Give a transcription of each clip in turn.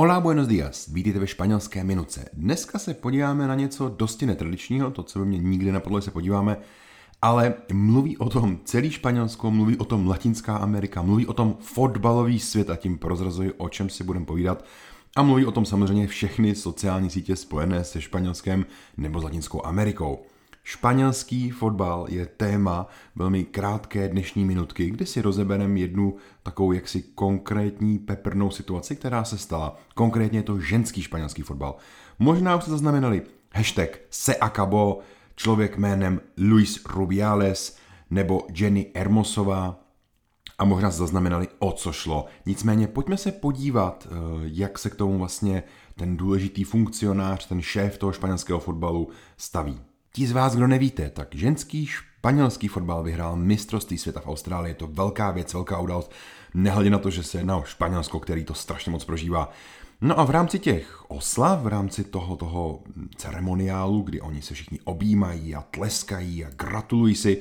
Hola, buenos días, vítejte ve španělské minuce. Dneska se podíváme na něco dosti netradičního, to, co by mě nikdy napadlo, se podíváme, ale mluví o tom celý Španělsko, mluví o tom Latinská Amerika, mluví o tom fotbalový svět a tím prozrazuji, o čem si budeme povídat. A mluví o tom samozřejmě všechny sociální sítě spojené se Španělskem nebo s Latinskou Amerikou. Španělský fotbal je téma velmi krátké dnešní minutky, kdy si rozebereme jednu takovou jaksi konkrétní peprnou situaci, která se stala. Konkrétně je to ženský španělský fotbal. Možná už jste zaznamenali hashtag se acabó, člověk jménem Luis Rubiales nebo Jenny Hermosová, a možná zaznamenali, o co šlo. Nicméně pojďme se podívat, eh, jak se k tomu vlastně ten důležitý funkcionář, ten šéf toho španělského fotbalu staví. Ti z vás, kdo nevíte, tak ženský španělský fotbal vyhrál mistrovství světa v Austrálii. Je to velká věc, velká událost, nehledě na to, že se jedná o Španělsko, který to strašně moc prožívá. No a v rámci těch oslav, v rámci toho, toho ceremoniálu, kdy oni se všichni objímají a tleskají a gratulují si,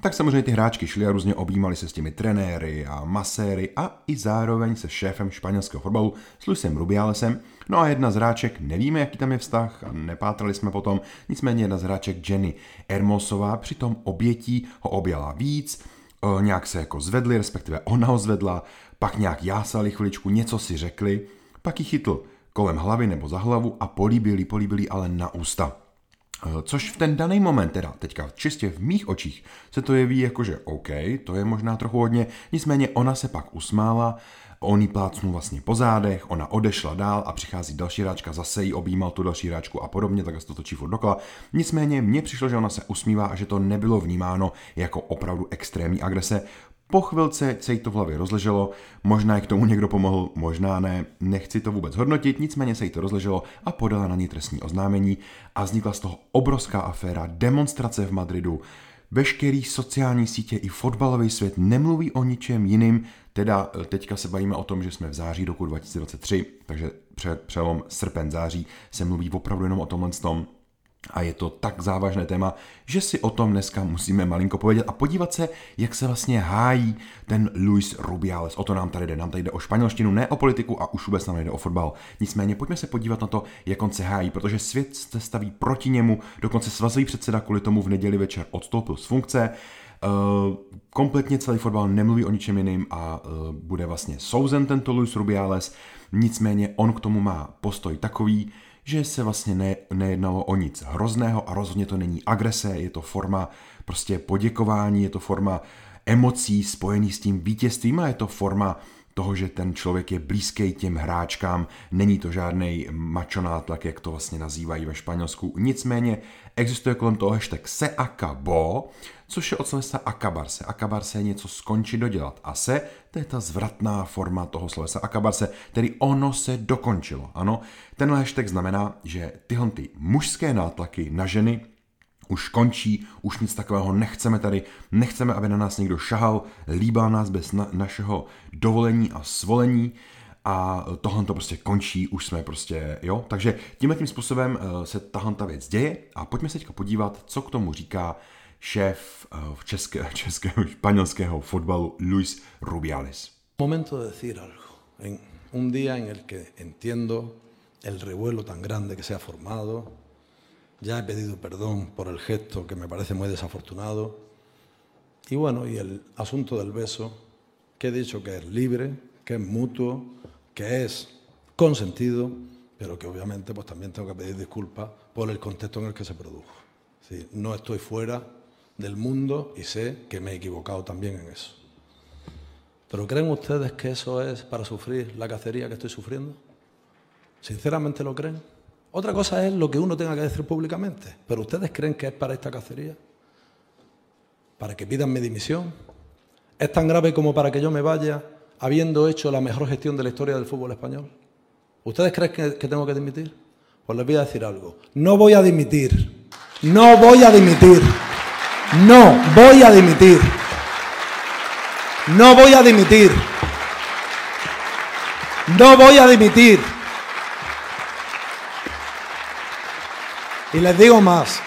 tak samozřejmě ty hráčky šly a různě objímali se s těmi trenéry a maséry a i zároveň se šéfem španělského fotbalu s Luisem Rubialesem. No a jedna z hráček, nevíme, jaký tam je vztah, a nepátrali jsme potom, nicméně jedna z hráček Jenny Hermosová při tom obětí ho objala víc, nějak se jako zvedli, respektive ona ho zvedla, pak nějak jásali chviličku, něco si řekli, pak ji chytl kolem hlavy nebo za hlavu a políbili, políbili ale na ústa. Eh, což v ten daný moment, teda teďka čistě v mých očích, se to jeví jako, že OK, to je možná trochu hodně, nicméně ona se pak usmála, on jí plácnul vlastně po zádech, ona odešla dál a přichází další hráčka, zase jí objímal tu další hráčku a podobně, tak se to točí furt dokola. Nicméně mně přišlo, že ona se usmívá a že to nebylo vnímáno jako opravdu extrémní agrese, po chvilce se jí to v hlavě rozleželo, možná k tomu někdo pomohl, možná ne, nechci to vůbec hodnotit, nicméně se jí to rozleželo a podala na ní trestní oznámení a vznikla z toho obrovská aféra, demonstrace v Madridu, veškerý sociální sítě i fotbalový svět nemluví o ničem jiným, teda eh, teďka se bavíme o tom, že jsme v září roku 2023, takže před přelom srpen září se mluví opravdu jenom o tomhle tom, a je to tak závažné téma, že si o tom dneska musíme malinko povědět a podívat se, jak se vlastně hájí ten Luis Rubiales. O to nám tady jde. Nám tady jde o španělštinu, ne o politiku a už vůbec nám jde o fotbal. Nicméně pojďme se podívat na to, jak on se hájí, protože svět se staví proti němu. Dokonce svazový předseda kvůli tomu v neděli večer odstoupil z funkce. Uh, kompletně celý fotbal nemluví o ničem jiným a uh, bude vlastně souzen tento Luis Rubiales. Nicméně on k tomu má postoj takový, že se vlastně ne, nejednalo o nic hrozného a rozhodně to není agrese, je to forma prostě poděkování, je to forma emocí spojený s tím vítězstvím a je to forma toho, že ten člověk je blízký těm hráčkám, není to žádný mačonátlak, jak to vlastně nazývají ve Španělsku. Nicméně existuje kolem toho hashtag se acabó, což je od slovesa akabarse. Akabarse je něco skončit, dodělat. A se, to je ta zvratná forma toho slovesa akabarse, tedy ono se dokončilo. Ano, tenhle hashtag znamená, že tyhle ty mužské nátlaky na ženy už končí, už nic takového nechceme tady, nechceme, aby na nás někdo šahal, líbá nás bez na, našeho dovolení a svolení a tohle to prostě končí, už jsme prostě, jo, takže tímhle tím způsobem eh, se tahle ta věc děje a pojďme se teďka podívat, co k tomu říká šéf eh, v české, českého španělského fotbalu Luis Rubiales. Momento de decir algo. En un día en el que entiendo el revuelo tan grande que se ha formado, Ya he pedido perdón por el gesto que me parece muy desafortunado. Y bueno, y el asunto del beso, que he dicho que es libre, que es mutuo, que es consentido, pero que obviamente pues también tengo que pedir disculpas por el contexto en el que se produjo. No estoy fuera del mundo y sé que me he equivocado también en eso. ¿Pero creen ustedes que eso es para sufrir la cacería que estoy sufriendo? ¿Sinceramente lo creen? Otra cosa es lo que uno tenga que decir públicamente. Pero ¿ustedes creen que es para esta cacería? ¿Para que pidan mi dimisión? ¿Es tan grave como para que yo me vaya habiendo hecho la mejor gestión de la historia del fútbol español? ¿Ustedes creen que, tengo que dimitir? Pues les voy a decir algo. No voy a dimitir. No voy a dimitir. No voy a dimitir. No voy a dimitir. No voy a dimitir. Y les digo más,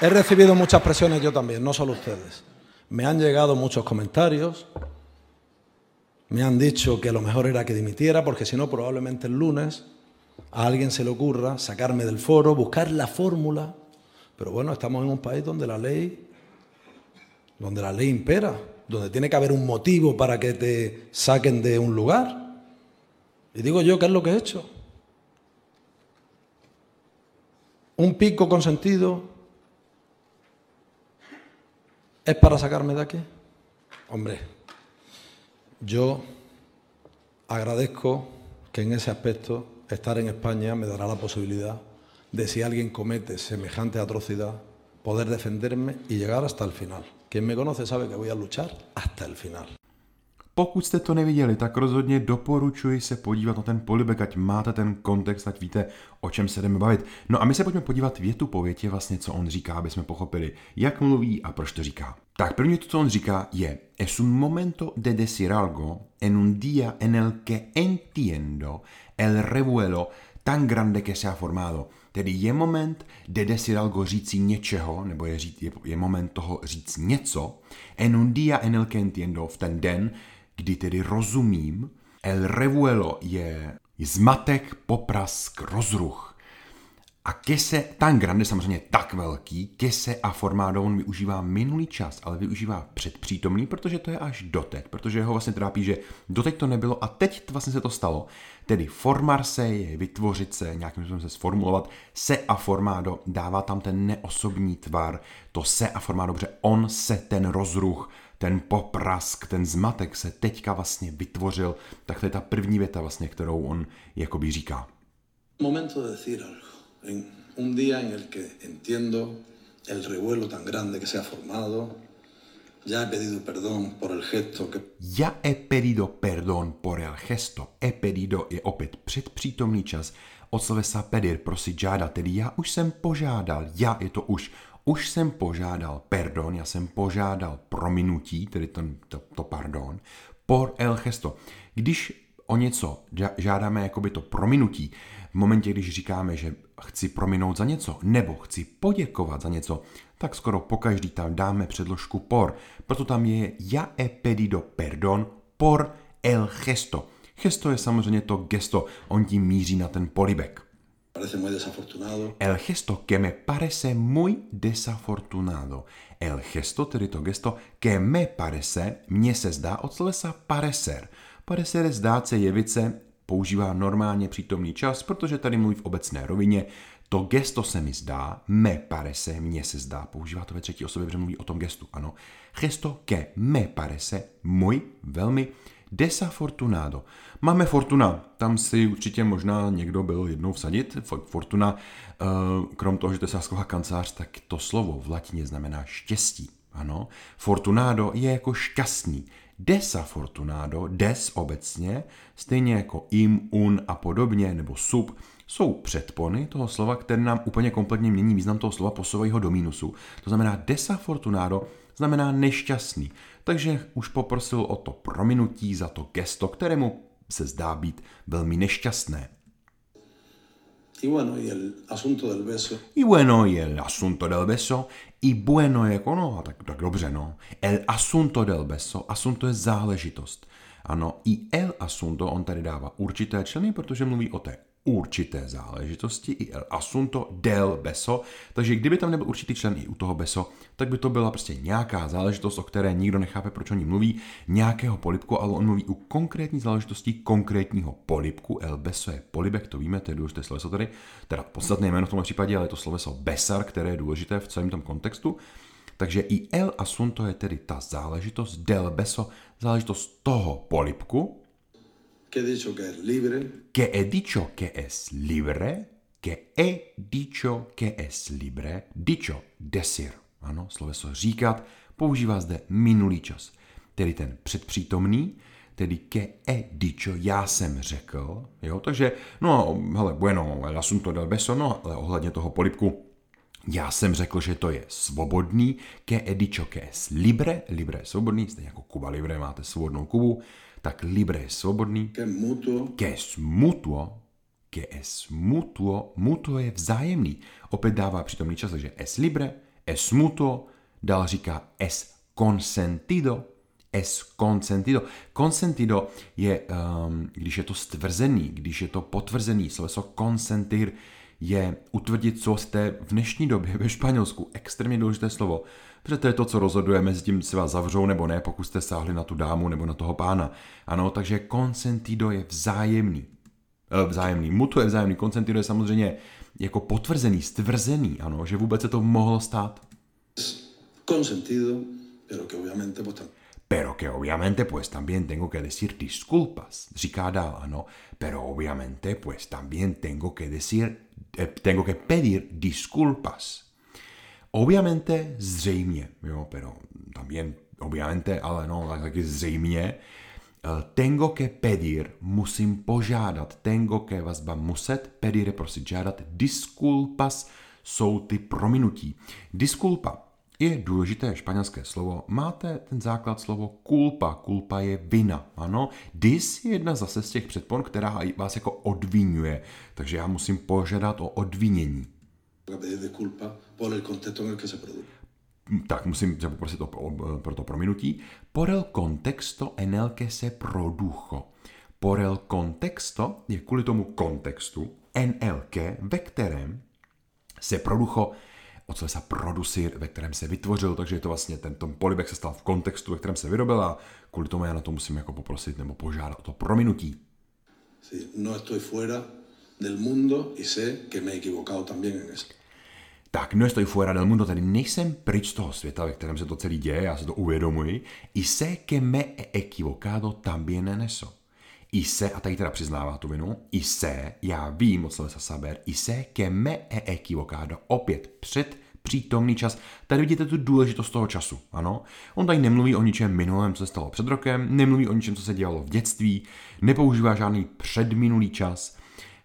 he recibido muchas presiones yo también, no solo ustedes. Me han llegado muchos comentarios, Me han dicho que lo mejor era que dimitiera porque si no probablemente el lunes a alguien se le ocurra sacarme del foro, buscar la fórmula. Pero bueno, estamos en un país donde la ley, donde la ley impera, donde tiene que haber un motivo para que te saquen de un lugar. Y digo yo, ¿qué es lo que he hecho? Un pico consentido es para sacarme de aquí. Hombre, yo agradezco que en ese aspecto estar en España me dará la posibilidad de si alguien comete semejante atrocidad, poder defenderme y llegar hasta el final. Quien me conoce sabe que voy a luchar hasta el final. Pokud jste to neviděli, tak rozhodně doporučuji se podívat na ten polibek, ať máte ten kontext, ať víte, o čem se jdeme bavit. No a my se pojďme podívat větu po větě vlastně, co on říká, aby jsme pochopili, jak mluví a proč to říká. Tak první to, Es un momento de decir algo en un día en el que entiendo el revuelo tan grande que se ha formado. Tedy je moment de decir algo říci něčeho, nebo je, říct, je, je moment toho říct něco, en un día en el que entiendo, v ten den, kdy tedy rozumím, el revuelo je zmatek, poprask, rozruch. A kese tan grande, samozřejmě tak velký, kese a formado, on využívá minulý čas, ale využívá předpřítomný, protože to je až doteď, protože ho vlastně trápí, že doteď to nebylo a teď vlastně se to stalo. Tedy formar se je vytvořit se, nějakým způsobem se sformulovat, se a formado dává tam ten neosobní tvar, to se a formado, dobře, on se ten rozruch, ten poprask, ten zmatek se teďka vlastně vytvořil, tak to je ta první věta vlastně, kterou on jakoby říká. Momento de decir algo. En un día en el que entiendo el revuelo tan grande que se ha formado, ya he pedido perdón por el gesto que... Ya he pedido perdón por el gesto. He pedido je opět předpřítomný čas od slovesa pedir, prosit žádat, tedy já už jsem požádal, já je to už, už jsem požádal perdon, já jsem požádal prominutí, tedy ten, to, to pardon, por el gesto. Když o něco žádáme jakoby to prominutí, v momentě, když říkáme, že chci prominout za něco, nebo chci poděkovat za něco, tak skoro pokaždý tam dáme předložku por. Proto tam je ja he pedido perdón por el gesto. Gesto je samozřejmě to gesto, on tím míří na ten polibek. Parece muy desafortunado. El gesto que me parece muy desafortunado. El gesto, tedy to gesto, que me parece, mně se zdá od slovesa parecer. Parecer zdát se, jevit se, používá normálně přítomný čas, protože tady mluví v obecné rovině. To gesto se mi zdá, me parece, mně se zdá, používá to ve třetí osobě, protože mluví o tom gestu, ano. Gesto que me parece, můj, velmi, desafortunado. Máme Fortuna, tam si určitě možná někdo byl jednou vsadit. Fortuna, eh, krom toho, že to je sásková kancelář, tak to slovo v latině znamená štěstí. Ano, Fortunado je jako šťastný. Desafortunado, des obecně, stejně jako im, un a podobně, nebo sub, jsou předpony toho slova, které nám úplně kompletně mění význam toho slova, posouvají ho do mínusu. To znamená desafortunado znamená nešťastný. Takže už poprosil o to prominutí za to gesto, kterému se zdá být velmi nešťastné. Y bueno, y el asunto del beso. Y bueno, y el asunto del beso. Y bueno je jako, no, tak, tak dobře, no. El asunto del beso. Asunto je záležitost. Ano, i el asunto on tady dává určité členy, protože mluví o té určité záležitosti, i el asunto del beso, takže kdyby tam nebyl určitý člen i u toho beso, tak by to byla prostě nějaká záležitost, o které nikdo nechápe, proč o ní mluví, nějakého polipku, ale on mluví u konkrétní záležitosti konkrétního polipku. El beso je polibek, to víme, to je důležité sloveso tady, teda podstatné jméno v tomhle případě, ale je to sloveso besar, které je důležité v celém tom kontextu. Takže i el asunto je tedy ta záležitost, del beso, záležitost toho polipku, que he dicho que es libre. Que he dicho que es libre. Que he dicho que es libre. Dicho, decir. Ano, sloveso říkat používá zde minulý čas. Tedy ten předpřítomný, tedy ke he dicho, já jsem řekl, jo, takže, no, hele, bueno, el asunto del beso, no, ale ohledně toho polipku, já jsem řekl, že to je svobodný, ke he dicho, que es libre, libre je svobodný, stejně jako Kuba libre, máte svobodnou Kubu, tak libre je svobodný. Que mutuo. Que es mutuo. Que es mutuo. Mutuo je vzájemný. Opět dává přítomný čas, takže es libre, es mutuo. Dál říká es consentido. es consentido. Consentido je, um, když je to stvrzený, když je to potvrzený, sloveso consentir je utvrdit, co jste v dnešní době ve Španělsku. Extrémně důležité slovo, protože to je to, co rozhoduje mezi tím, si vás zavřou nebo ne, pokud jste sáhli na tu dámu nebo na toho pána. Ano, takže consentido je vzájemný. E, vzájemný. Mutu je vzájemný. Consentido je samozřejmě jako potvrzený, stvrzený, ano, že vůbec se to mohlo stát. Consentido, pero que obviamente pues Pero que obviamente pues también tengo que decir disculpas. Říká dál, ano. Pero obviamente pues también tengo que decir, eh, tengo que pedir disculpas. Obviamente zřejmě, jo, pero también obviamente, ale no, taky zřejmě, eh, tengo que pedir, musím požádat, tengo que vazba muset, pedir je prosit žádat, disculpas jsou ty prominutí. Disculpa je důležité španělské slovo. Máte ten základ slovo culpa. Culpa je vina. Ano, dis je jedna zase z těch předpon, která vás jako odvinuje. Takže já musím požádat o odvinění. Tak musím tě poprosit o, o, pro to prominutí. Por el contexto en el que se produjo. Por el contexto je kvůli tomu kontextu en el que, ve kterém se produjo od slesa producir, ve kterém se vytvořil, takže je to vlastně ten tom polibek se stal v kontextu, ve kterém se vyrobil a kvůli tomu já na to musím jako poprosit nebo požádat o to prominutí. Sí, no estoy fuera del mundo y sé que me he equivocado también en eso. Tak, no estoy fuera del mundo, tedy nejsem pryč z toho světa, ve kterém se to celý děje, já se to uvědomuji. Y sé que me he equivocado también en eso. Sé, a tady teda přiznává tu vinu, sé, já vím od slova saber, sé que me he equivocado, opět před přítomný čas. Tady vidíte tu důležitost toho času, ano. On tady nemluví o ničem minulém, co se stalo před rokem, nemluví o ničem, co se dělalo v dětství, nepoužívá žádný předminulý čas,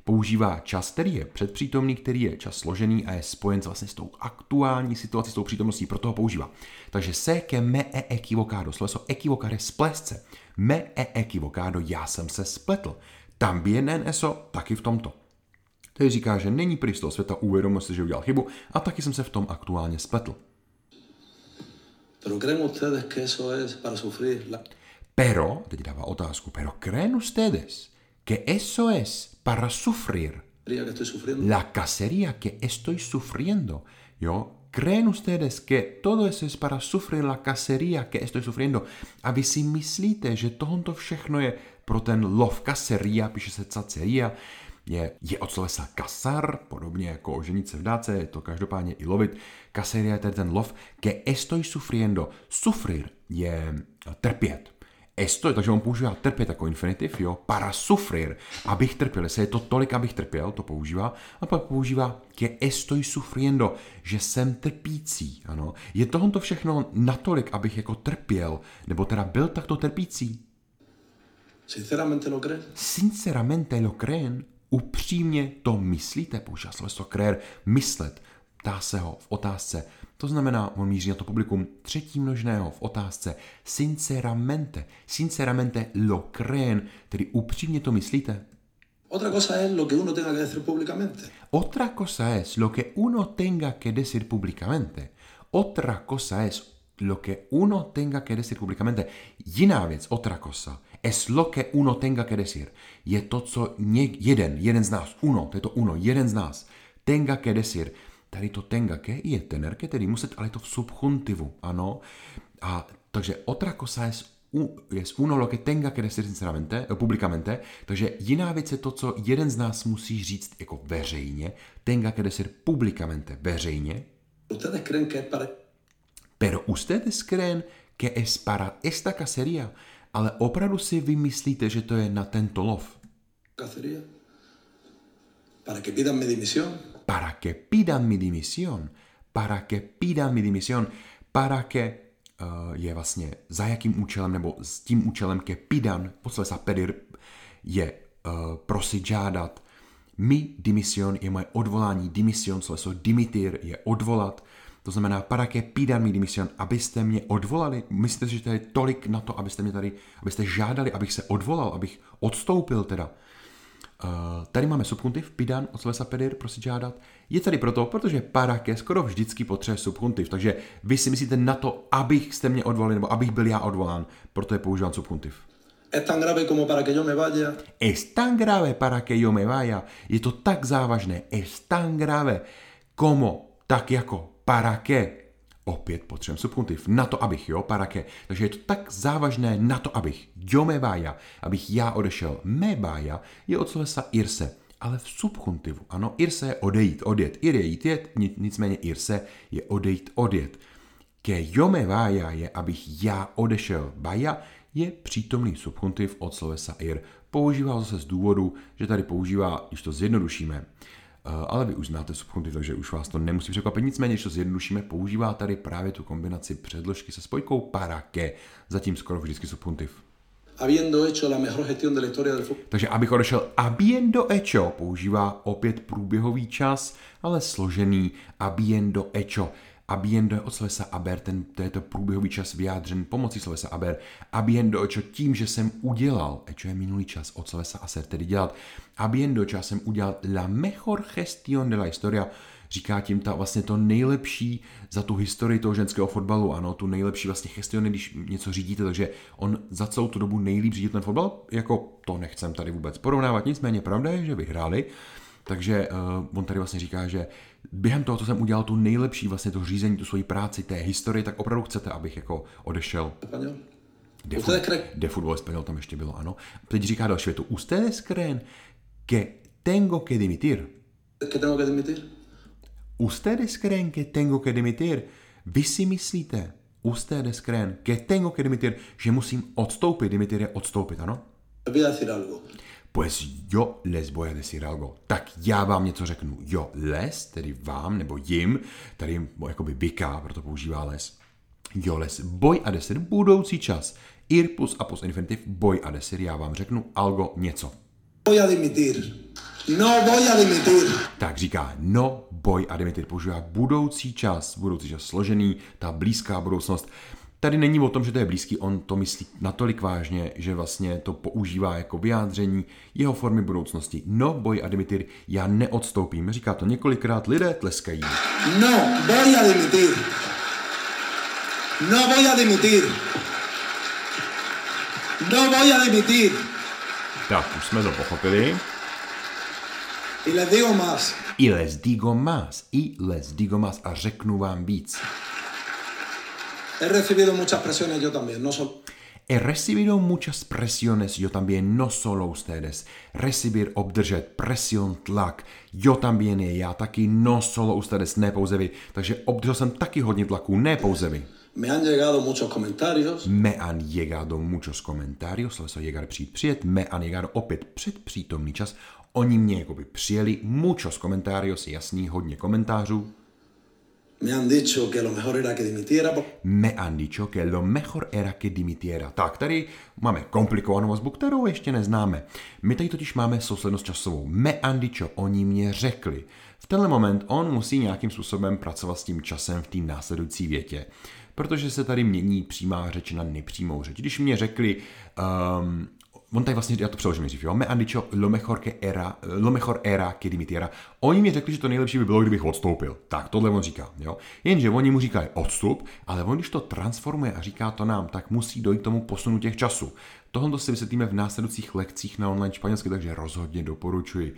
používá čas, který je předpřítomný, který je čas složený a je spojen vlastně s tou aktuální situací, s tou přítomností, proto ho používá. Takže se ke me e equivocado, sloveso equivocare splesce. Me e equivocado, já jsem se spletl. También en eso, taky v tomto. Tedy říká, že není pryč z toho světa, uvědomil si, že udělal chybu a taky jsem se v tom aktuálně spletl. Pero creen ustedes que eso es para sufrir la... Pero, teď dává otázku, pero creen ustedes que eso es para sufrir la cacería que estoy sufriendo. Yo, ¿creen ustedes que todo eso es para sufrir la cacería que estoy sufriendo? A vy si myslíte, že tohoto všechno je pro ten lov cacería, píše se cacería, je, je od slovesa kasar, podobně jako oženit se v dáce, je to každopádně i lovit. Cacería je tedy ten lov, que estoy sufriendo. Sufrir je trpět. Estoy, takže on používá trpět jako infinitiv, jo, para sufrir, abych trpěl, jestli je to tolik, abych trpěl, to používá, a pak používá que estoy sufriendo, že jsem trpící, ano. Je tohoto všechno natolik, abych jako trpěl, nebo teda byl takto trpící? Sinceramente lo creen? Sinceramente lo creen? Upřímně to myslíte? Používá slovo creer, myslet, ptá se ho v otázce, to znamená, on míří na to publikum třetí množného v otázce sinceramente. Sinceramente lo creen, tedy upřímně to myslíte? Otra cosa es lo que uno tenga que decir públicamente. Otra cosa es lo que uno tenga que decir públicamente. Otra cosa es lo que uno tenga que decir públicamente. Jiná věc, otra cosa, es lo que uno tenga que decir. Je to, co něk, jeden, jeden z nás, uno, to je to uno, jeden z nás, tenga que decir. Tady to tenga que je tener que, tedy muset, ale je to v subjuntivu, ano. A takže otra cosa es es uno lo que tenga que decir sinceramente, eh, publicamente, takže jiná věc je to, co jeden z nás musí říct jako veřejně, tenga que decir publicamente, veřejně. Ustedes creen que es para... Pero ustedes creen que es para esta cacería, ale opravdu si vymyslíte, že to je na tento lov. Cacería? Para que pidan mi dimisión? Para que pidan mi dimisión, para que pidan mi dimisión, para que uh, je vlastně za jakým účelem, nebo s tím účelem, ke pidan, poslesa pedir, je uh, prosit žádat. Mi dimisión je moje odvolání, dimisión, sloveso dimitir je odvolat, to znamená, para que pidan mi dimisión, abyste mě odvolali. Myslíte, že to je tolik na to, abyste mě tady, abyste žádali, abych se odvolal, abych odstoupil teda. Uh, tady máme subjuntiv, pidan, od slova pedir, prosím žádat. Je tady proto, protože parake skoro vždycky potřebuje subjuntiv, takže vy si myslíte na to, abych jste mě odvolali, nebo abych byl já odvolán, proto je používán subjuntiv. Es tan grave como para que yo me vaya. Es tan grave para que yo me vaya. Je to tak závažné. Es tan grave como, tak jako, para que. Opět potřebujeme subjuntiv. Na to, abych, jo, para que. Takže je to tak závažné na to, abych. Yo me vaya. Abych já odešel. Me vaya je od slovesa irse. Ale v subjuntivu, ano, irse je odejít, odjet. Ir je jít, jet, nicméně irse je odejít, odjet. Ke yo me vaya je, abych já odešel. Vaya je přítomný subjuntiv od slovesa ir. Používá zase z důvodu, že tady používá, když to zjednodušíme, ale vy už znáte subjuntiv, takže už vás to nemusí překvapit. Nicméně, když to zjednodušíme, používá tady právě tu kombinaci předložky se spojkou para que, zatím skoro vždycky subjuntiv. Habiendo hecho la mejor gestión de la historia del fútbol. Takže abych odešel habiendo hecho, používá opět průběhový čas, ale složený habiendo hecho. Abiendo je od slovesa aber, ten, to je to průběhový čas vyjádřen pomocí slovesa aber. Abiendo očo tím, že jsem udělal, ečo je minulý čas od slovesa aser, tedy dělat. Abiendo očo jsem udělal la mejor gestión de la historia, říká tím ta vlastně to nejlepší za tu historii toho ženského fotbalu, ano, tu nejlepší vlastně gestion, když něco řídíte, takže on za celou tu dobu nejlíp řídil ten fotbal, jako to nechcem tady vůbec porovnávat, nicméně pravda je, že vyhráli, takže uh, on tady vlastně říká, že během toho, co jsem udělal tu nejlepší vlastně to řízení, tu svoji práci, té historii, tak opravdu chcete, abych jako odešel. De, fu- de fútbol español tam ještě bylo, ano. Teď říká další větu. Ustedes creen que tengo que dimitir? Que tengo que dimitir? Ustedes creen que tengo que dimitir? Vy si myslíte, ustedes creen que tengo que dimitir, že musím odstoupit, dimitir je odstoupit, ano? Voy a decir algo. Pues yo les voy a decir algo. Tak já vám něco řeknu. Jo, les, tedy vám, nebo jim, tady jakoby vyká, proto používá les. Jo, les, voy a decir budoucí čas. Ir plus a plus infinitiv, voy a decir, já vám řeknu algo, něco. Voy a dimitir. No voy a dimitir. Tak říká no, voy a dimitir, používá budoucí čas, budoucí čas složený, ta blízká budoucnost. Tady není o tom, že to je blízký, on to myslí natolik vážně, že vlastně to používá jako vyjádření jeho formy budoucnosti. No, boj a dimitir, já neodstoupím. Říká to několikrát, lidé tleskají. No voy a dimitir. No voy a dimitir. No voy a dimitir. Tak, už jsme to pochopili. Y les digo más. I les digo más, i les digo más a řeknu vám víc. He recibido muchas presiones yo también, no solo. He recibido muchas presiones, yo también, no solo ustedes. Recibir, obdržet, presión, tlak. Yo también je, já taky, no solo ustedes, ne pouze vy. Takže obdržel jsem taky hodně tlaku, ne pouze vy. Me han llegado muchos comentarios. Me han llegado muchos comentarios, sloveso llegar přijít, přijet, me han llegado opět před přítomný čas. Oni mě jakoby přijeli, muchos comentarios, jasný, hodně komentářů. Me han dicho que lo mejor era que dimitiera. Me han dicho que lo mejor era que dimitiera. Tak, tady máme komplikovanou vazbu, kterou ještě neznáme. My tady totiž máme souslednost časovou. Me han dicho, oni mě řekli. V tenhle moment on musí nějakým způsobem pracovat s tím časem v té následující větě. Protože se tady mění přímá řeč na nepřímou řeč. Když mě řekli, um, on tady vlastně, já to přeložím nejdřív, jo, me han dicho lo mejor era, lo mejor era que. Oni mi řekli, že to nejlepší by bylo, kdybych odstoupil. Tak, tohle on říká, jo. Jenže oni mu říkají odstup, ale on když to transformuje a říká to nám, tak musí dojít k tomu posunu těch časů. Tohle si vysvětlíme v následujících lekcích na online španělsky, takže rozhodně doporučuji.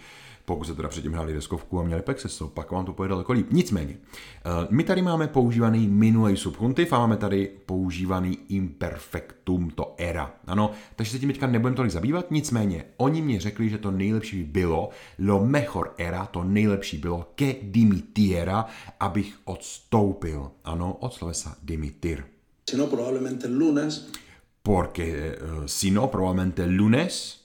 Pokud se teda předtím hráli deskovku a měli Pexeso, pak vám to pojede daleko líp. Nicméně, eh, my tady máme používaný minulý subjuntiv a máme tady používaný imperfectum, to era. Ano, takže se tím teďka nebudeme tolik zabývat, nicméně oni mě řekli, že to nejlepší by bylo, lo mejor era, to nejlepší bylo ke dimitiera, abych odstoupil. Ano, od slovesa dimitir. Si no, probablemente el lunes Porque eh, si no, probablemente el lunes,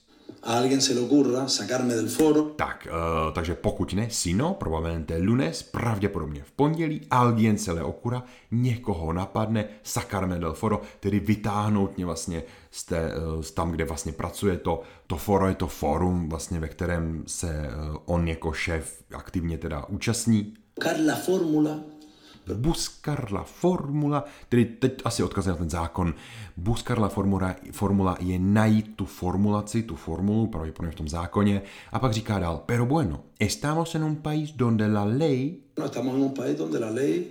a alguien se le ocurra sacarme del foro Tak, uh, takže pokud ne, sino, probablemente lunes, pravděpodobně v pondělí, alguien se le ocura, někoho napadne, sacarme del foro, tedy vytáhnout mě vlastně z, té, uh, z tam, kde vlastně pracuje to, to foro je to fórum, vlastně ve kterém se uh, on jako šéf aktivně teda účastní. buscar la fórmula Buscar la formula, tedy teď asi odkazuje na ten zákon. Buscar la formula, formula je najít tu formulaci, tu formulu, pravděpodobně v tom zákoně, a pak říká dál, pero bueno, estamos en un país donde la ley... No, estamos en un país donde la ley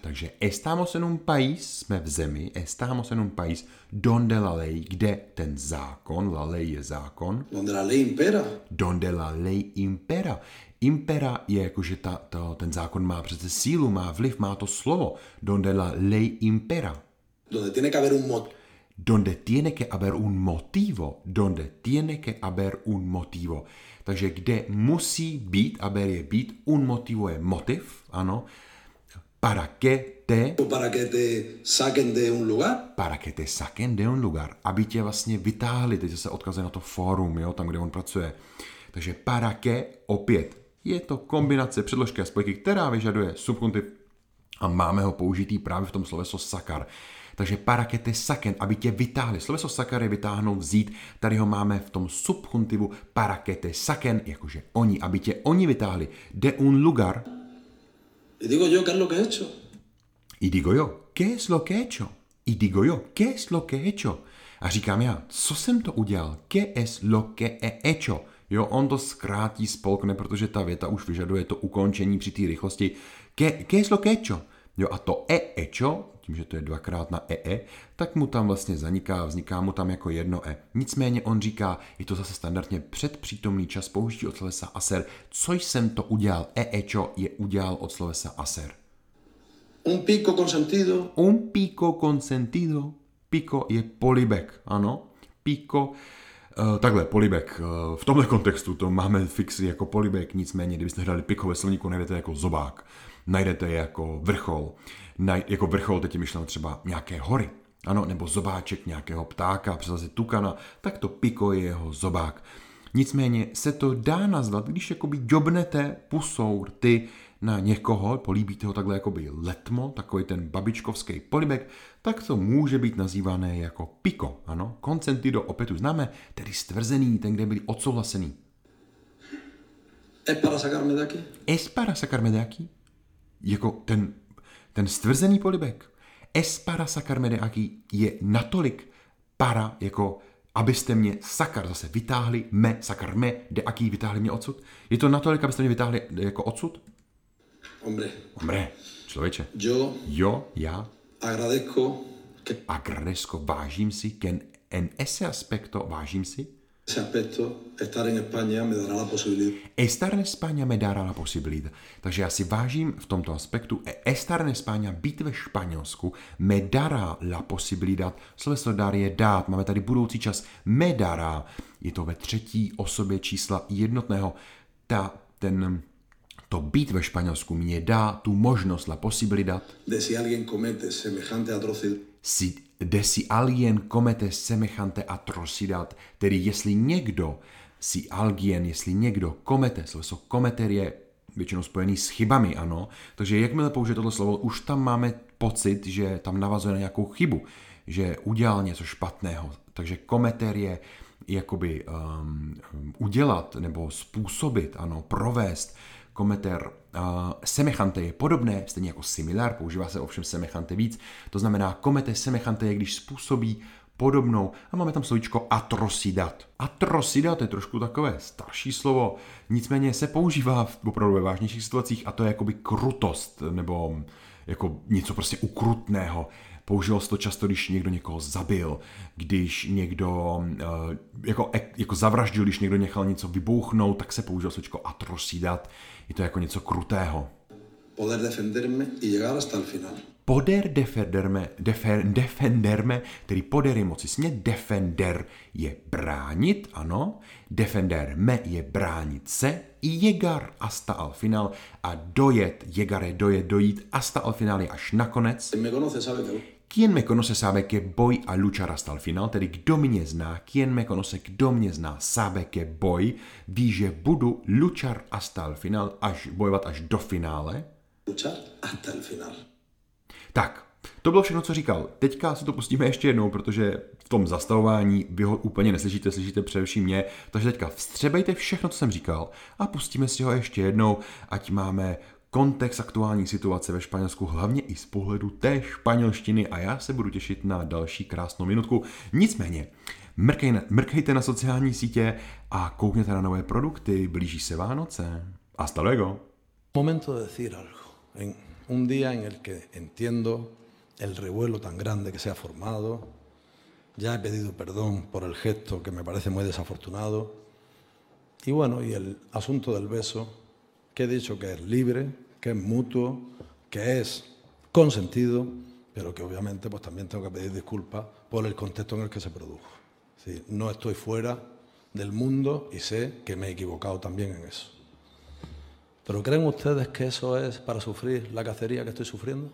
takže estamos en un país, jsme v zemi, estamos en un país donde la ley, kde ten zákon, la ley je zákon. Donde la ley impera. Donde la ley impera. Impera je jako, že ta, ta, ten zákon má přece sílu, má vliv, má to slovo. Donde la ley impera. Donde tiene que haber un motivo. Donde tiene que haber un motivo. Donde tiene que haber un motivo. Takže kde musí být, haber je být, un motivo je motiv, ano, para que te... Para que te saquen de un lugar. Para que te saquen de un lugar. Aby tě vlastně vytáhli, teď se odkazuje na to fórum, jo, tam, kde on pracuje. Takže para que, opět, je to kombinace předložky a spojky, která vyžaduje subjuntiv a máme ho použitý právě v tom sloveso sakar. Takže para que te saken, aby tě vytáhli. Sloveso sakar je vytáhnout, vzít. Tady ho máme v tom subjuntivu para que te saken, jakože oni, aby tě oni vytáhli. De un lugar, Y digo yo, ¿qué es lo que he hecho? Y digo yo, ¿qué es lo que he hecho? Y digo yo, ¿qué es lo que he hecho? A říkám já, co jsem to udělal? ¿Qué es lo que he hecho? Jo, on to zkrátí, spolkne, protože ta věta už vyžaduje to ukončení při té rychlosti. ¿Qué, ¿Qué es lo que he hecho? Jo, a to e hecho, tím, že to je dvakrát na ee, tak mu tam vlastně zaniká, vzniká mu tam jako jedno e. Nicméně on říká, je to zase standardně předpřítomný čas použití od slovesa aser. Co jsem to udělal? E hecho je udělal od slovesa aser. Un pico con sentido. Un pico con sentido. Pico je polibek, ano. Pico, Uh, takhle, polibek. Uh, v tomhle kontextu to máme fixy jako polibek, nicméně, kdybyste hledali piko ve slovníku, najdete jako zobák najdete je jako vrchol. Naj, jako vrchol teď je myšleno třeba nějaké hory, ano, nebo zobáček nějakého ptáka, přeleze tukana, tak to piko je jeho zobák. Nicméně se to dá nazvat, když jakoby jobnete pusou rty na někoho, políbíte ho takhle jakoby letmo, takový ten babičkovský polibek, tak to může být nazývané jako piko, ano. Consentido opět už známe, tedy stvrzený, ten, kde byli odsouhlasený. Es para sacarme de aquí? Es para sacarme de aquí? jako ten, ten stvrzený polibek, es para sakarme de aki je natolik para, jako abyste mě sakar zase vytáhli, me, sakarme, de aký vytáhli mě odsud. Je to natolik, abyste mě vytáhli jako odsud? Hombre. Hombre, člověče. Yo. Jo, já. Agradezco. Que... Agradezco, vážím si, ken en ese aspecto, vážím si, ese aspecto, estar en España me dará la posibilidad. Estar en España me dará la posibilidad. Takže já si vážím v tomto aspektu, e estar en España, být ve Španělsku, me dará la posibilidad. Sloveso dar je dát, máme tady budoucí čas, me dará. Je to ve třetí osobě čísla jednotného. Ta, ten, to být ve Španělsku mě dá tu možnost, la posibilidad. De si alguien comete semejante atrocidad. Si de si alguien comete semejante atrocidad, tedy jestli někdo, si alguien, jestli někdo komete, slovo kometer je většinou spojený s chybami, ano, takže jakmile použije toto slovo, už tam máme pocit, že tam navazuje na nějakou chybu, že udělal něco špatného, takže kometer je jakoby um, udělat nebo způsobit, ano, provést, kometer uh, semejante je podobné, stejně jako similar, používá se ovšem semejante víc. To znamená, komete semejante je, když způsobí podobnou. A máme tam slovíčko atrocidat. Atrocidat je trošku takové starší slovo, nicméně se používá v opravdu ve vážnějších situacích a to je jakoby krutost nebo jako něco prostě ukrutného. Použilo se to často, když někdo někoho zabil, když někdo eh, jako, jako zavraždil, když někdo nechal něco vybouchnout, tak se použilo slovíčko atrocidat. Je to jako něco krutého. Poder defenderme y llegar hasta el final. Poder defenderme, defer, defenderme, tedy poder je moci smět, defender je bránit, ano, defenderme je bránit se, llegar hasta al final a dojet, llegar je dojet, dojít, hasta al final je až nakonec. Quien me conoce sabe que voy a luchar hasta el final, tedy kdo mě zná, quien me conoce, kdo mě zná, sabe que voy, ví, že budu luchar hasta el final, až bojovat až do finále. Luchar hasta el final. Tak, to bylo všechno, co říkal. Teďka si to pustíme ještě jednou, protože v tom zastavování vy ho úplně neslyšíte, slyšíte především mě. Takže teďka vstřebejte všechno, co jsem říkal a pustíme si ho ještě jednou, ať máme kontext aktuální situace ve Španělsku, hlavně i z pohledu té španělštiny a já se budu těšit na další krásnou minutku. Nicméně, mrkejte na sociální sítě a koukněte na nové produkty, blíží se Vánoce. Hasta luego. Momento de decir algo. En un día en el que entiendo el revuelo tan grande que se ha formado, ya he pedido perdón por el gesto que me parece muy desafortunado. Y bueno, y el asunto del beso, que he dicho que es libre, que es mutuo, que es consentido, pero que obviamente pues también tengo que pedir disculpas por el contexto en el que se produjo. no estoy fuera del mundo y sé que me he equivocado también en eso. ¿Pero creen ustedes que eso es para sufrir la cacería que estoy sufriendo?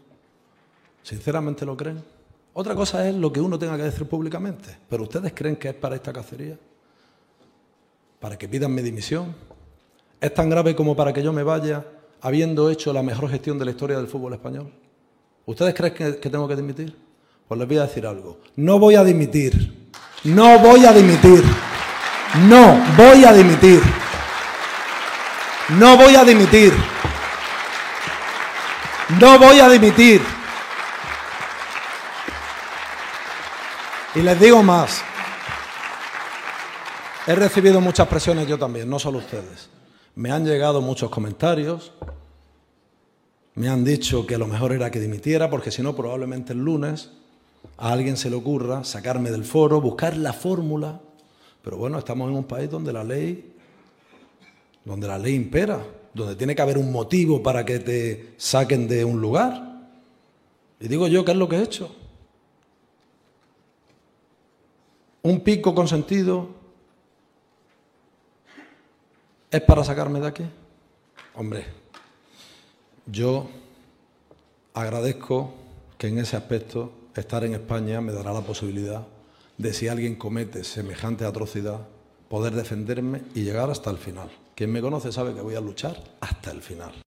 ¿Sinceramente lo creen? Otra cosa es lo que uno tenga que decir públicamente, pero ¿ustedes creen que es para esta cacería? ¿Para que pidan mi dimisión? ¿Es tan grave como para que yo me vaya habiendo hecho la mejor gestión de la historia del fútbol español? ¿Ustedes creen que, tengo que dimitir? Pues les voy a decir algo. No voy a dimitir. No voy a dimitir. No voy a dimitir. No voy a dimitir. No voy a dimitir. Y les digo más. He recibido muchas presiones yo también, no solo ustedes. Me han llegado muchos comentarios. Me han dicho que lo mejor era que dimitiera porque si no probablemente el lunes a alguien se le ocurra sacarme del foro, buscar la fórmula. Pero bueno, estamos en un país donde la ley donde la ley impera, donde tiene que haber un motivo para que te saquen de un lugar. Y digo yo, ¿qué es lo que he hecho? Un pico consentido es para sacarme de aquí. Hombre, yo agradezco que en ese aspecto estar en España me dará la posibilidad de si alguien comete semejante atrocidad, poder defenderme y llegar hasta el final. Quien me conoce sabe que voy a luchar hasta el final.